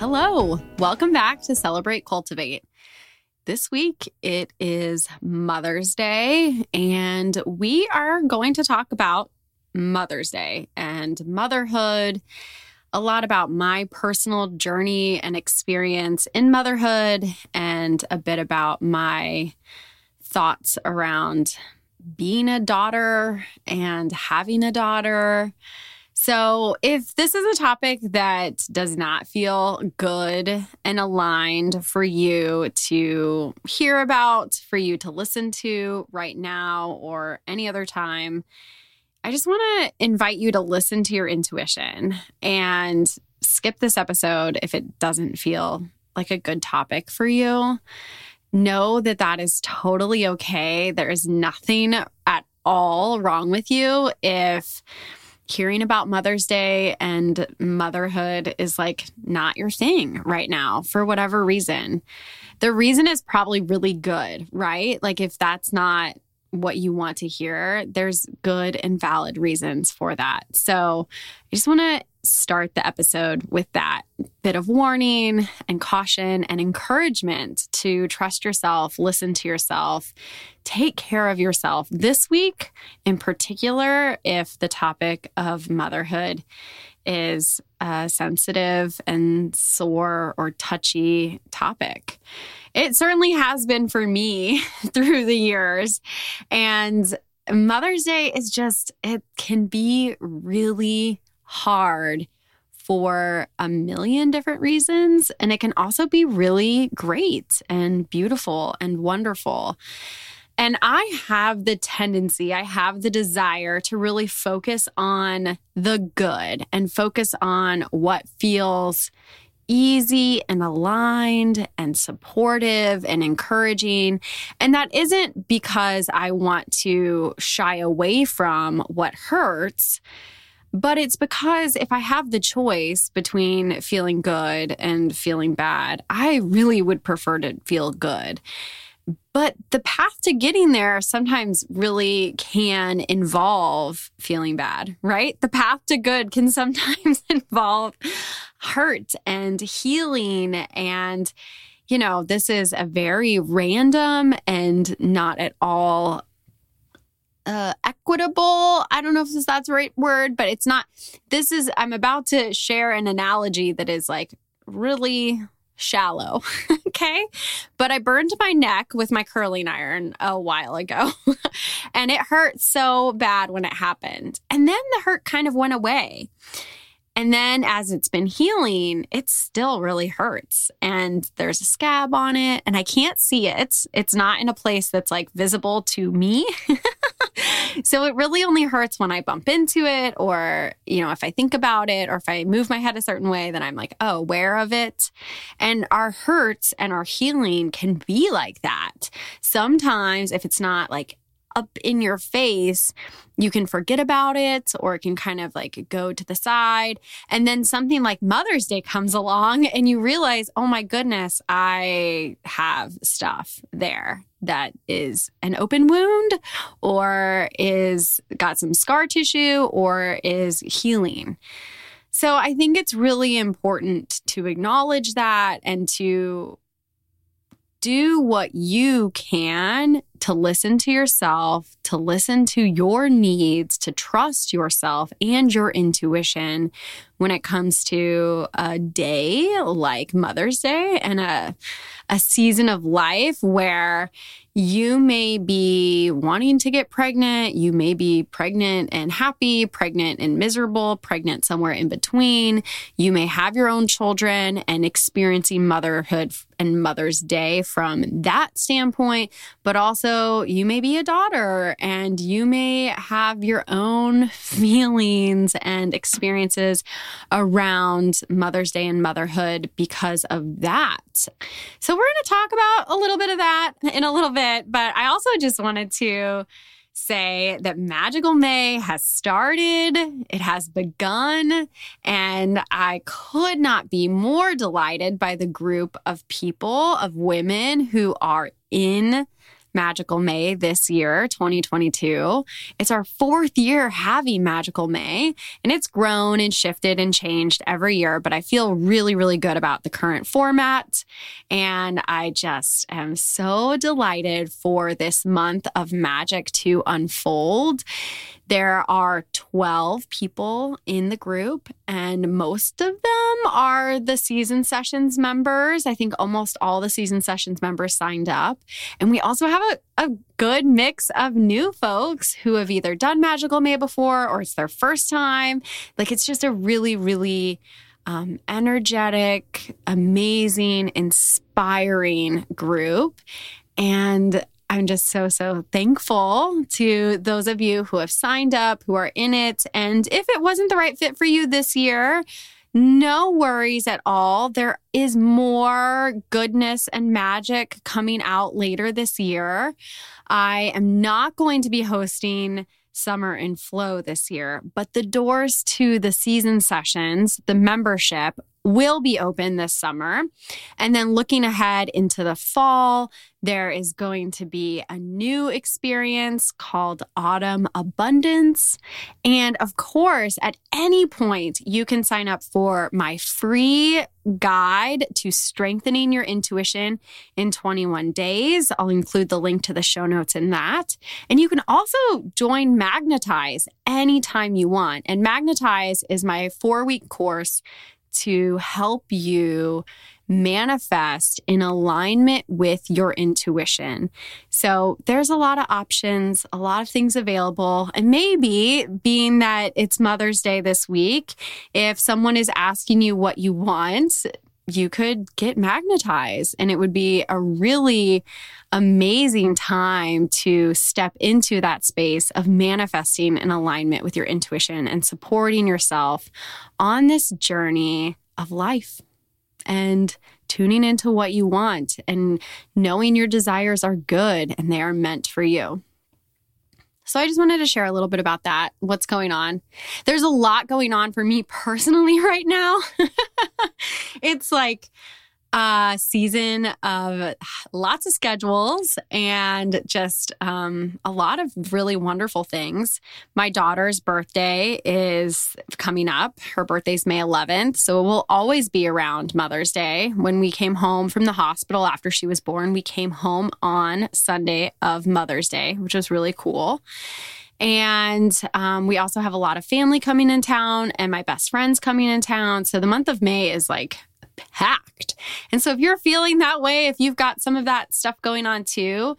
Hello, welcome back to Celebrate Cultivate. This week it is Mother's Day, and we are going to talk about Mother's Day and motherhood, a lot about my personal journey and experience in motherhood, and a bit about my thoughts around being a daughter and having a daughter so, if this is a topic that does not feel good and aligned for you to hear about, for you to listen to right now or any other time, I just want to invite you to listen to your intuition and skip this episode if it doesn't feel like a good topic for you. Know that that is totally okay. There is nothing at all wrong with you if hearing about Mother's Day and motherhood is like not your thing right now for whatever reason. The reason is probably really good, right? Like if that's not what you want to hear, there's good and valid reasons for that. So I just want to start the episode with that bit of warning and caution and encouragement to trust yourself, listen to yourself, take care of yourself this week, in particular, if the topic of motherhood is a sensitive and sore or touchy topic. It certainly has been for me through the years. And Mother's Day is just, it can be really hard for a million different reasons. And it can also be really great and beautiful and wonderful. And I have the tendency, I have the desire to really focus on the good and focus on what feels easy and aligned and supportive and encouraging. And that isn't because I want to shy away from what hurts. But it's because if I have the choice between feeling good and feeling bad, I really would prefer to feel good. But the path to getting there sometimes really can involve feeling bad, right? The path to good can sometimes involve hurt and healing. And, you know, this is a very random and not at all uh, equitable. I don't know if that's the right word, but it's not. This is, I'm about to share an analogy that is like really shallow. okay. But I burned my neck with my curling iron a while ago and it hurt so bad when it happened. And then the hurt kind of went away. And then as it's been healing, it still really hurts. And there's a scab on it, and I can't see it. It's not in a place that's like visible to me. so it really only hurts when I bump into it, or, you know, if I think about it, or if I move my head a certain way, then I'm like, oh, aware of it. And our hurts and our healing can be like that. Sometimes, if it's not like up in your face, you can forget about it or it can kind of like go to the side. And then something like Mother's Day comes along and you realize, oh my goodness, I have stuff there that is an open wound or is got some scar tissue or is healing. So I think it's really important to acknowledge that and to do what you can to listen to yourself, to listen to your needs, to trust yourself and your intuition when it comes to a day like Mother's Day and a, a season of life where you may be wanting to get pregnant. You may be pregnant and happy, pregnant and miserable, pregnant somewhere in between. You may have your own children and experiencing motherhood and Mother's Day from that standpoint, but also you may be a daughter and you may have your own feelings and experiences around Mother's Day and motherhood because of that. So, we're going to talk about a little bit of that in a little bit, but I also just wanted to say that Magical May has started, it has begun, and I could not be more delighted by the group of people, of women who are in Magical May this year, 2022. It's our fourth year having Magical May, and it's grown and shifted and changed every year. But I feel really, really good about the current format. And I just am so delighted for this month of magic to unfold. There are 12 people in the group, and most of them are the season sessions members. I think almost all the season sessions members signed up. And we also have a, a good mix of new folks who have either done Magical May before or it's their first time. Like it's just a really, really um, energetic, amazing, inspiring group. And I'm just so, so thankful to those of you who have signed up, who are in it. And if it wasn't the right fit for you this year, no worries at all. There is more goodness and magic coming out later this year. I am not going to be hosting Summer in Flow this year, but the doors to the season sessions, the membership, will be open this summer. And then looking ahead into the fall, there is going to be a new experience called Autumn Abundance. And of course, at any point, you can sign up for my free guide to strengthening your intuition in 21 days. I'll include the link to the show notes in that. And you can also join Magnetize anytime you want. And Magnetize is my four week course to help you manifest in alignment with your intuition. So there's a lot of options, a lot of things available. And maybe being that it's Mother's Day this week, if someone is asking you what you want, you could get magnetized and it would be a really amazing time to step into that space of manifesting in alignment with your intuition and supporting yourself on this journey of life and tuning into what you want and knowing your desires are good and they are meant for you. So I just wanted to share a little bit about that, what's going on. There's a lot going on for me personally right now. it's like uh, season of lots of schedules and just um, a lot of really wonderful things. My daughter's birthday is coming up. Her birthday's May 11th. So it will always be around Mother's Day. When we came home from the hospital after she was born, we came home on Sunday of Mother's Day, which was really cool. And um, we also have a lot of family coming in town and my best friends coming in town. So the month of May is like packed. And so if you're feeling that way, if you've got some of that stuff going on too,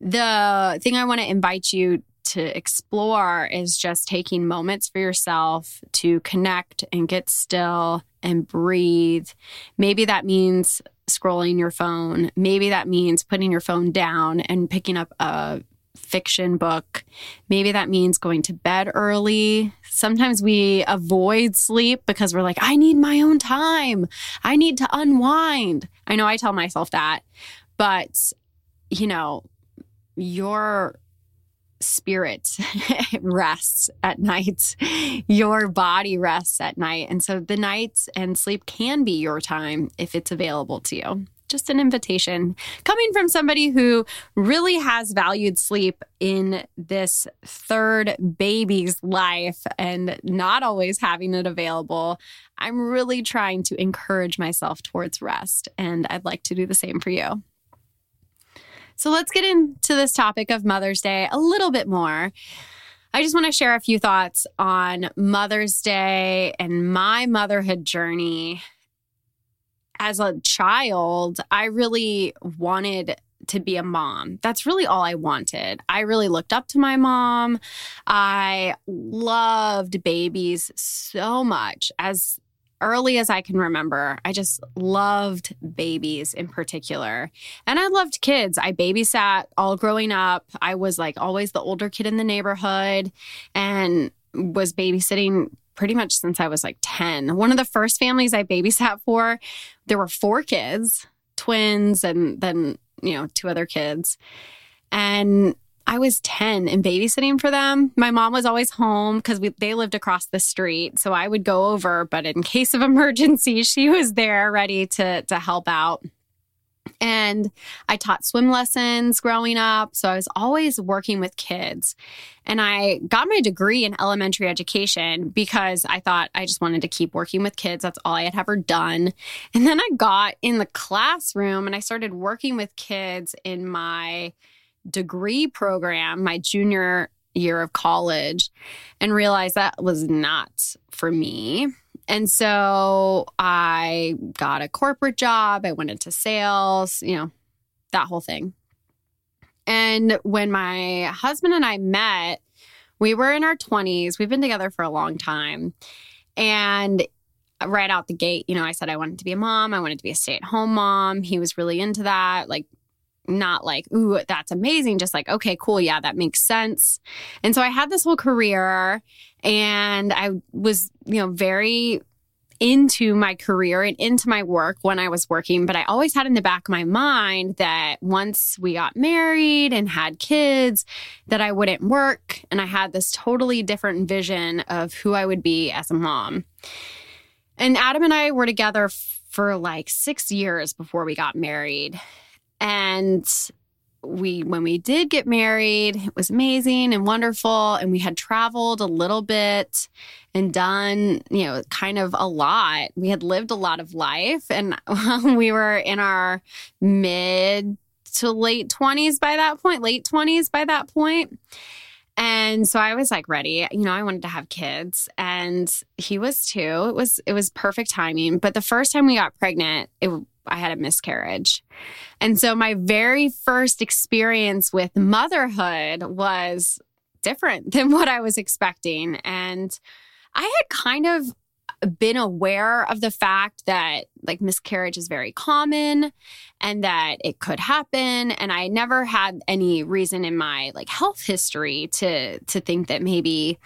the thing I want to invite you to explore is just taking moments for yourself to connect and get still and breathe. Maybe that means scrolling your phone. Maybe that means putting your phone down and picking up a fiction book. Maybe that means going to bed early. Sometimes we avoid sleep because we're like, I need my own time. I need to unwind. I know I tell myself that, but you know, your spirit rests at night. Your body rests at night. And so the nights and sleep can be your time if it's available to you just an invitation coming from somebody who really has valued sleep in this third baby's life and not always having it available. I'm really trying to encourage myself towards rest, and I'd like to do the same for you. So let's get into this topic of Mother's Day a little bit more. I just want to share a few thoughts on Mother's Day and my motherhood journey as a child, I really wanted to be a mom. That's really all I wanted. I really looked up to my mom. I loved babies so much. As early as I can remember, I just loved babies in particular. And I loved kids. I babysat all growing up. I was like always the older kid in the neighborhood and was babysitting pretty much since I was like 10. One of the first families I babysat for, there were four kids, twins, and then, you know, two other kids. And I was 10 and babysitting for them. My mom was always home because they lived across the street. So I would go over, but in case of emergency, she was there ready to, to help out. And I taught swim lessons growing up. So I was always working with kids. And I got my degree in elementary education because I thought I just wanted to keep working with kids. That's all I had ever done. And then I got in the classroom and I started working with kids in my degree program my junior year of college and realized that was not for me. And so I got a corporate job. I went into sales, you know, that whole thing. And when my husband and I met, we were in our 20s. We've been together for a long time. And right out the gate, you know, I said I wanted to be a mom. I wanted to be a stay at home mom. He was really into that. Like, not like, ooh, that's amazing. Just like, okay, cool. Yeah, that makes sense. And so I had this whole career and I was, you know, very into my career and into my work when I was working. But I always had in the back of my mind that once we got married and had kids, that I wouldn't work. And I had this totally different vision of who I would be as a mom. And Adam and I were together for like six years before we got married. And we when we did get married it was amazing and wonderful and we had traveled a little bit and done you know kind of a lot we had lived a lot of life and we were in our mid to late 20s by that point late 20s by that point and so I was like ready. You know, I wanted to have kids and he was too. It was it was perfect timing. But the first time we got pregnant, it I had a miscarriage. And so my very first experience with motherhood was different than what I was expecting. And I had kind of been aware of the fact that like miscarriage is very common and that it could happen and I never had any reason in my like health history to to think that maybe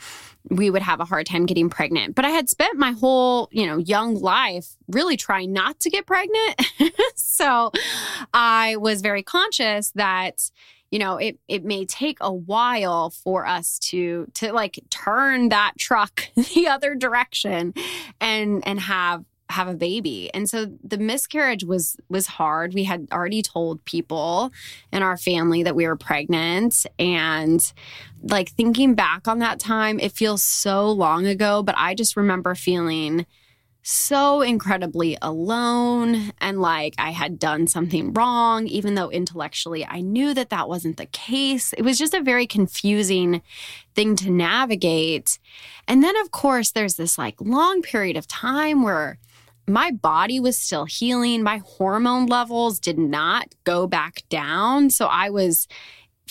we would have a hard time getting pregnant. But I had spent my whole, you know, young life really trying not to get pregnant. so I was very conscious that you know it it may take a while for us to to like turn that truck the other direction and and have have a baby. And so the miscarriage was was hard. We had already told people in our family that we were pregnant and like thinking back on that time, it feels so long ago, but I just remember feeling so incredibly alone and like I had done something wrong, even though intellectually I knew that that wasn't the case. It was just a very confusing thing to navigate. And then, of course, there's this like long period of time where my body was still healing. My hormone levels did not go back down. So I was,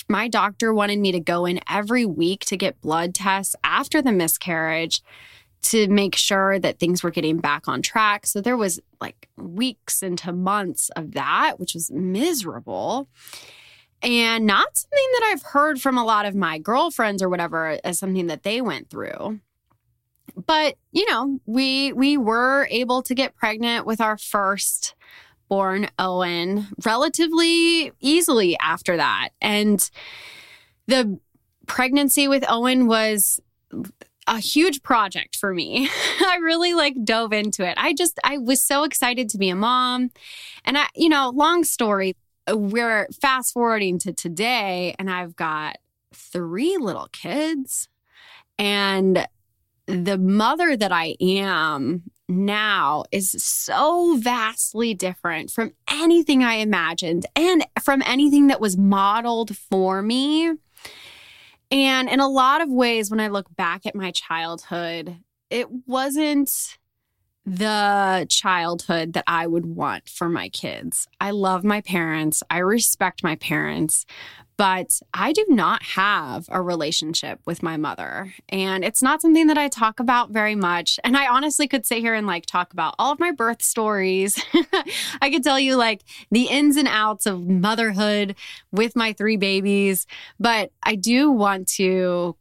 my doctor wanted me to go in every week to get blood tests after the miscarriage to make sure that things were getting back on track. So there was like weeks into months of that, which was miserable. And not something that I've heard from a lot of my girlfriends or whatever as something that they went through but you know we we were able to get pregnant with our first born owen relatively easily after that and the pregnancy with owen was a huge project for me. I really like dove into it. I just I was so excited to be a mom. And I you know, long story, we're fast forwarding to today and I've got three little kids and the mother that I am now is so vastly different from anything I imagined and from anything that was modeled for me. And in a lot of ways, when I look back at my childhood, it wasn't the childhood that I would want for my kids. I love my parents, I respect my parents, but I do not have a relationship with my mother. And it's not something that I talk about very much. And I honestly could sit here and like talk about all of my birth stories. I could tell you like the ins and outs of motherhood with my three babies. But I do want to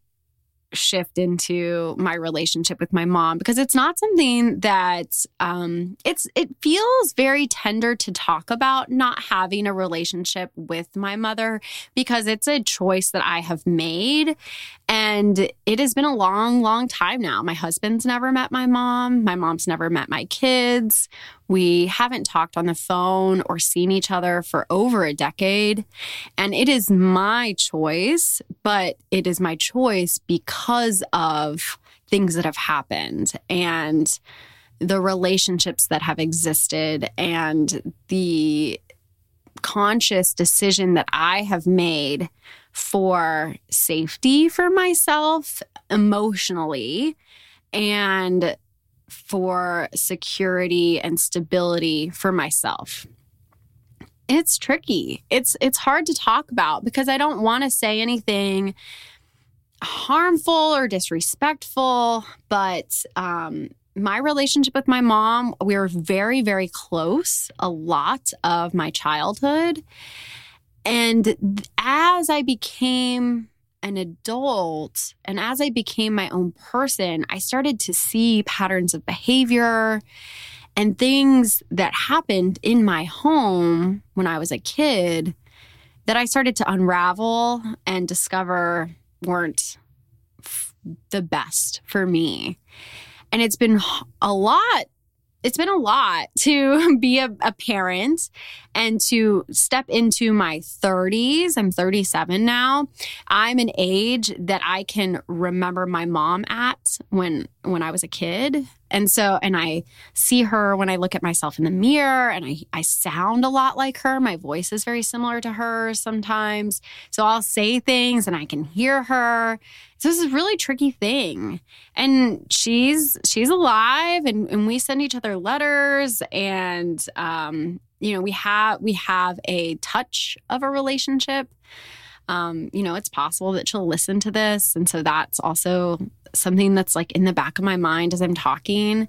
shift into my relationship with my mom because it's not something that um it's it feels very tender to talk about not having a relationship with my mother because it's a choice that I have made and it has been a long long time now. My husband's never met my mom. My mom's never met my kids. We haven't talked on the phone or seen each other for over a decade. And it is my choice, but it is my choice because of things that have happened and the relationships that have existed and the conscious decision that I have made for safety for myself emotionally and for security and stability for myself. It's tricky. It's it's hard to talk about because I don't want to say anything harmful or disrespectful, but um, my relationship with my mom, we were very, very close a lot of my childhood. And as I became an adult and as I became my own person, I started to see patterns of behavior and things that happened in my home when I was a kid that I started to unravel and discover weren't f- the best for me. And it's been a lot it's been a lot to be a, a, parent and to step into my 30s. I'm 37 now. I'm an age that I can remember my mom at when when I was a kid. And so and I see her when I look at myself in the mirror and I I sound a lot like her. My voice is very similar to hers sometimes. So I'll say things and I can hear her so this is a really tricky thing. And she's she's alive and, and we send each other letters and um, you know, we have we have a touch of a relationship. Um, you know, it's possible that she'll listen to this. And so that's also something that's like in the back of my mind as I'm talking.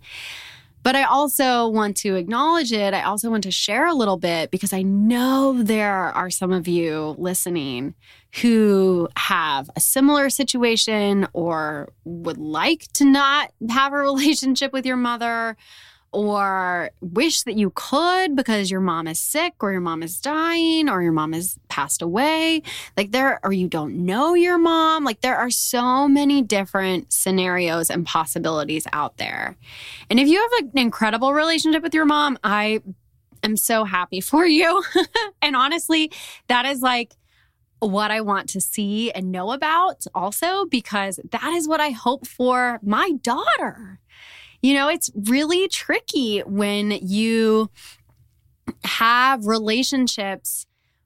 But I also want to acknowledge it. I also want to share a little bit because I know there are some of you listening who have a similar situation or would like to not have a relationship with your mother or wish that you could because your mom is sick or your mom is dying or your mom has passed away. Like there, or you don't know your mom. Like there are so many different scenarios and possibilities out there. And if you have an incredible relationship with your mom, I am so happy for you. and honestly, that is like, what I want to see and know about also because that is what I hope for my daughter. You know, it's really tricky when you have relationships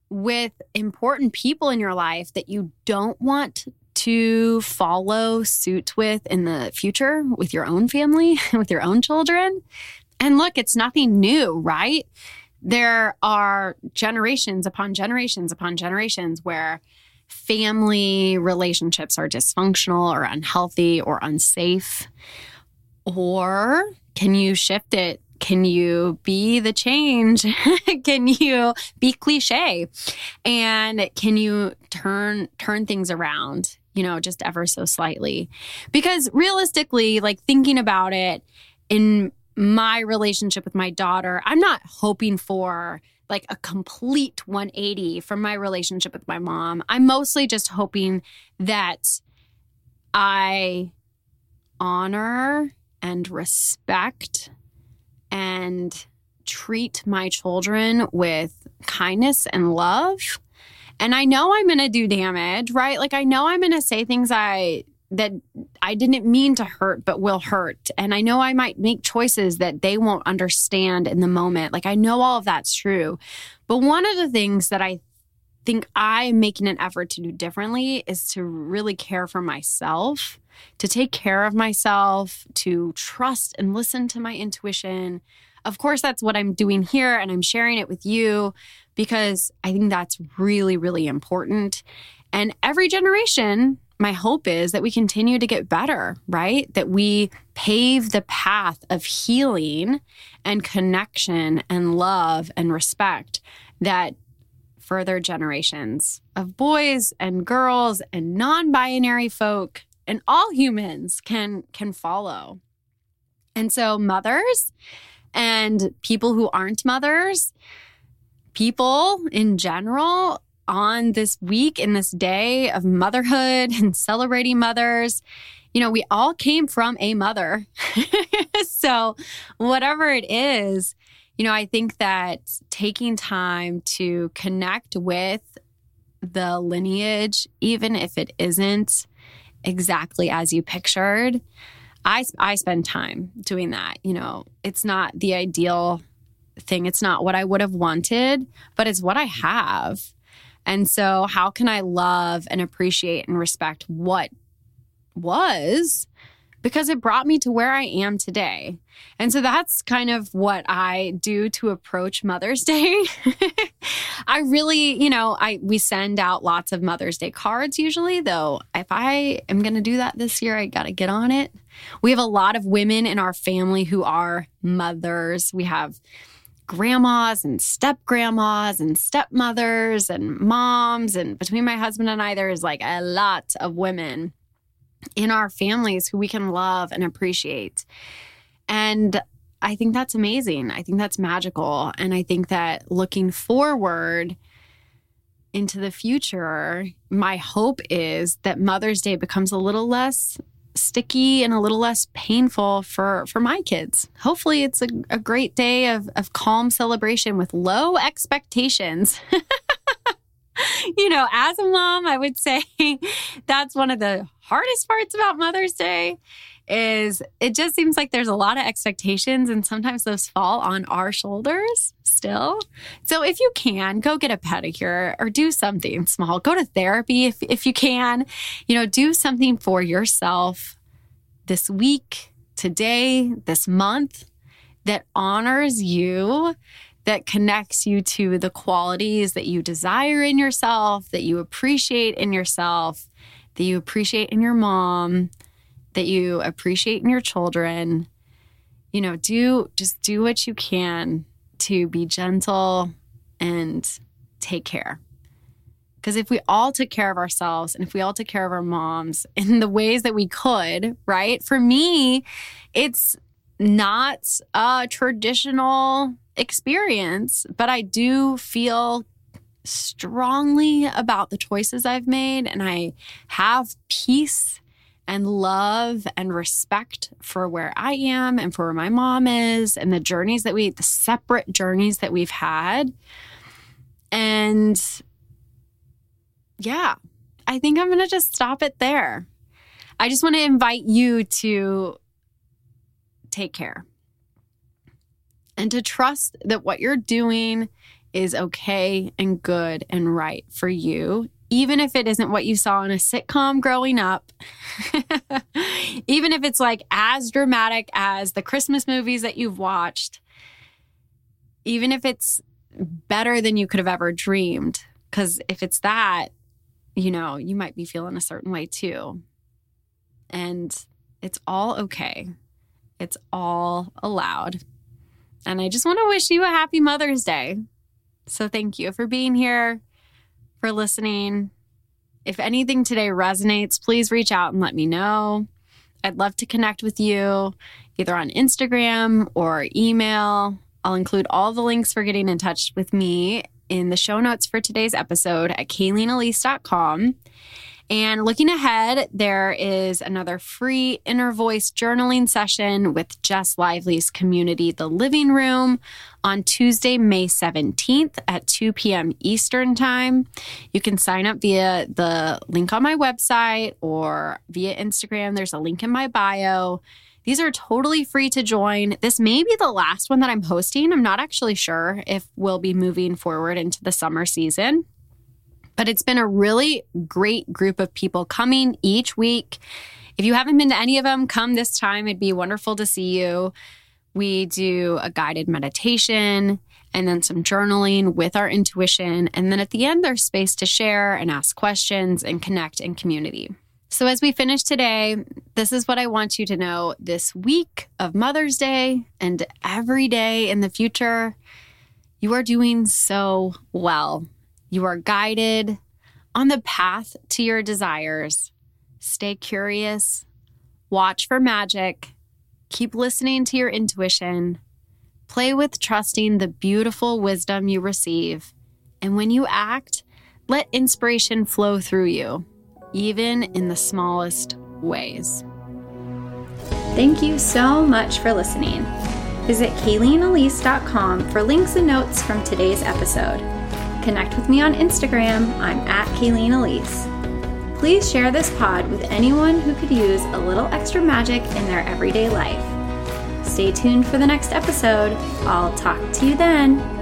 with important people in your life that you don't want to follow suit with in the future with your own family, with your own children. And look, it's nothing new, right? There are generations upon generations upon generations where family relationships are dysfunctional or unhealthy or unsafe. Or can you shift it? Can you be the change? can you be cliche? And can you turn turn things around, you know, just ever so slightly? Because realistically, like thinking about it in my relationship with my daughter, I'm not hoping for like a complete 180 from my relationship with my mom. I'm mostly just hoping that I honor and respect and treat my children with kindness and love. And I know I'm going to do damage, right? Like I know I'm going to say things I that I didn't mean to hurt but will hurt. And I know I might make choices that they won't understand in the moment. Like I know all of that's true. But one of the things that I think I'm making an effort to do differently is to really care for myself, to take care of myself, to trust and listen to my intuition. Of course, that's what I'm doing here, and I'm sharing it with you because I think that's really, really important. And every generation, my hope is that we continue to get better, right? That we pave the path of healing and connection and love and respect that further generations of boys and girls and non-binary folk and all humans can can follow. And so mothers and people who aren't mothers, people in general on this week in this day of motherhood and celebrating mothers, you know, we all came from a mother. so, whatever it is, you know, I think that taking time to connect with the lineage, even if it isn't exactly as you pictured, I, I spend time doing that. You know, it's not the ideal thing, it's not what I would have wanted, but it's what I have. And so, how can I love and appreciate and respect what was because it brought me to where I am today. And so that's kind of what I do to approach Mother's Day. I really, you know, I we send out lots of Mother's Day cards usually, though if I am going to do that this year, I got to get on it. We have a lot of women in our family who are mothers. We have grandmas and step grandmas and stepmothers and moms and between my husband and I there is like a lot of women in our families who we can love and appreciate. And I think that's amazing. I think that's magical. And I think that looking forward into the future, my hope is that Mother's Day becomes a little less sticky and a little less painful for for my kids. Hopefully it's a, a great day of, of calm celebration with low expectations. you know, as a mom, I would say that's one of the hardest parts about Mother's Day is it just seems like there's a lot of expectations and sometimes those fall on our shoulders still. So if you can, go get a pedicure or do something small. Go to therapy if if you can. You know, do something for yourself this week, today, this month that honors you that connects you to the qualities that you desire in yourself, that you appreciate in yourself, that you appreciate in your mom, that you appreciate in your children. You know, do just do what you can to be gentle and take care. Because if we all took care of ourselves and if we all took care of our moms in the ways that we could, right? For me, it's not a traditional experience, but I do feel strongly about the choices I've made and I have peace and love and respect for where I am and for where my mom is and the journeys that we, the separate journeys that we've had. And yeah, I think I'm going to just stop it there. I just want to invite you to take care and to trust that what you're doing is okay and good and right for you, even if it isn't what you saw in a sitcom growing up, even if it's like as dramatic as the Christmas movies that you've watched, even if it's better than you could have ever dreamed. Because if it's that, you know, you might be feeling a certain way too. And it's all okay. It's all allowed. And I just want to wish you a happy Mother's Day. So thank you for being here, for listening. If anything today resonates, please reach out and let me know. I'd love to connect with you either on Instagram or email. I'll include all the links for getting in touch with me in the show notes for today's episode at kayleenelise.com. And looking ahead, there is another free inner voice journaling session with Jess Lively's community, The Living Room, on Tuesday, May 17th at 2 p.m. Eastern Time. You can sign up via the link on my website or via Instagram. There's a link in my bio. These are totally free to join. This may be the last one that I'm hosting. I'm not actually sure if we'll be moving forward into the summer season. But it's been a really great group of people coming each week. If you haven't been to any of them, come this time. It'd be wonderful to see you. We do a guided meditation and then some journaling with our intuition. And then at the end, there's space to share and ask questions and connect in community. So, as we finish today, this is what I want you to know this week of Mother's Day and every day in the future. You are doing so well. You are guided on the path to your desires. Stay curious, watch for magic, keep listening to your intuition, play with trusting the beautiful wisdom you receive. And when you act, let inspiration flow through you even in the smallest ways. Thank you so much for listening. Visit KayleenElise.com for links and notes from today's episode. Connect with me on Instagram. I'm at Kayleen Elise. Please share this pod with anyone who could use a little extra magic in their everyday life. Stay tuned for the next episode. I'll talk to you then.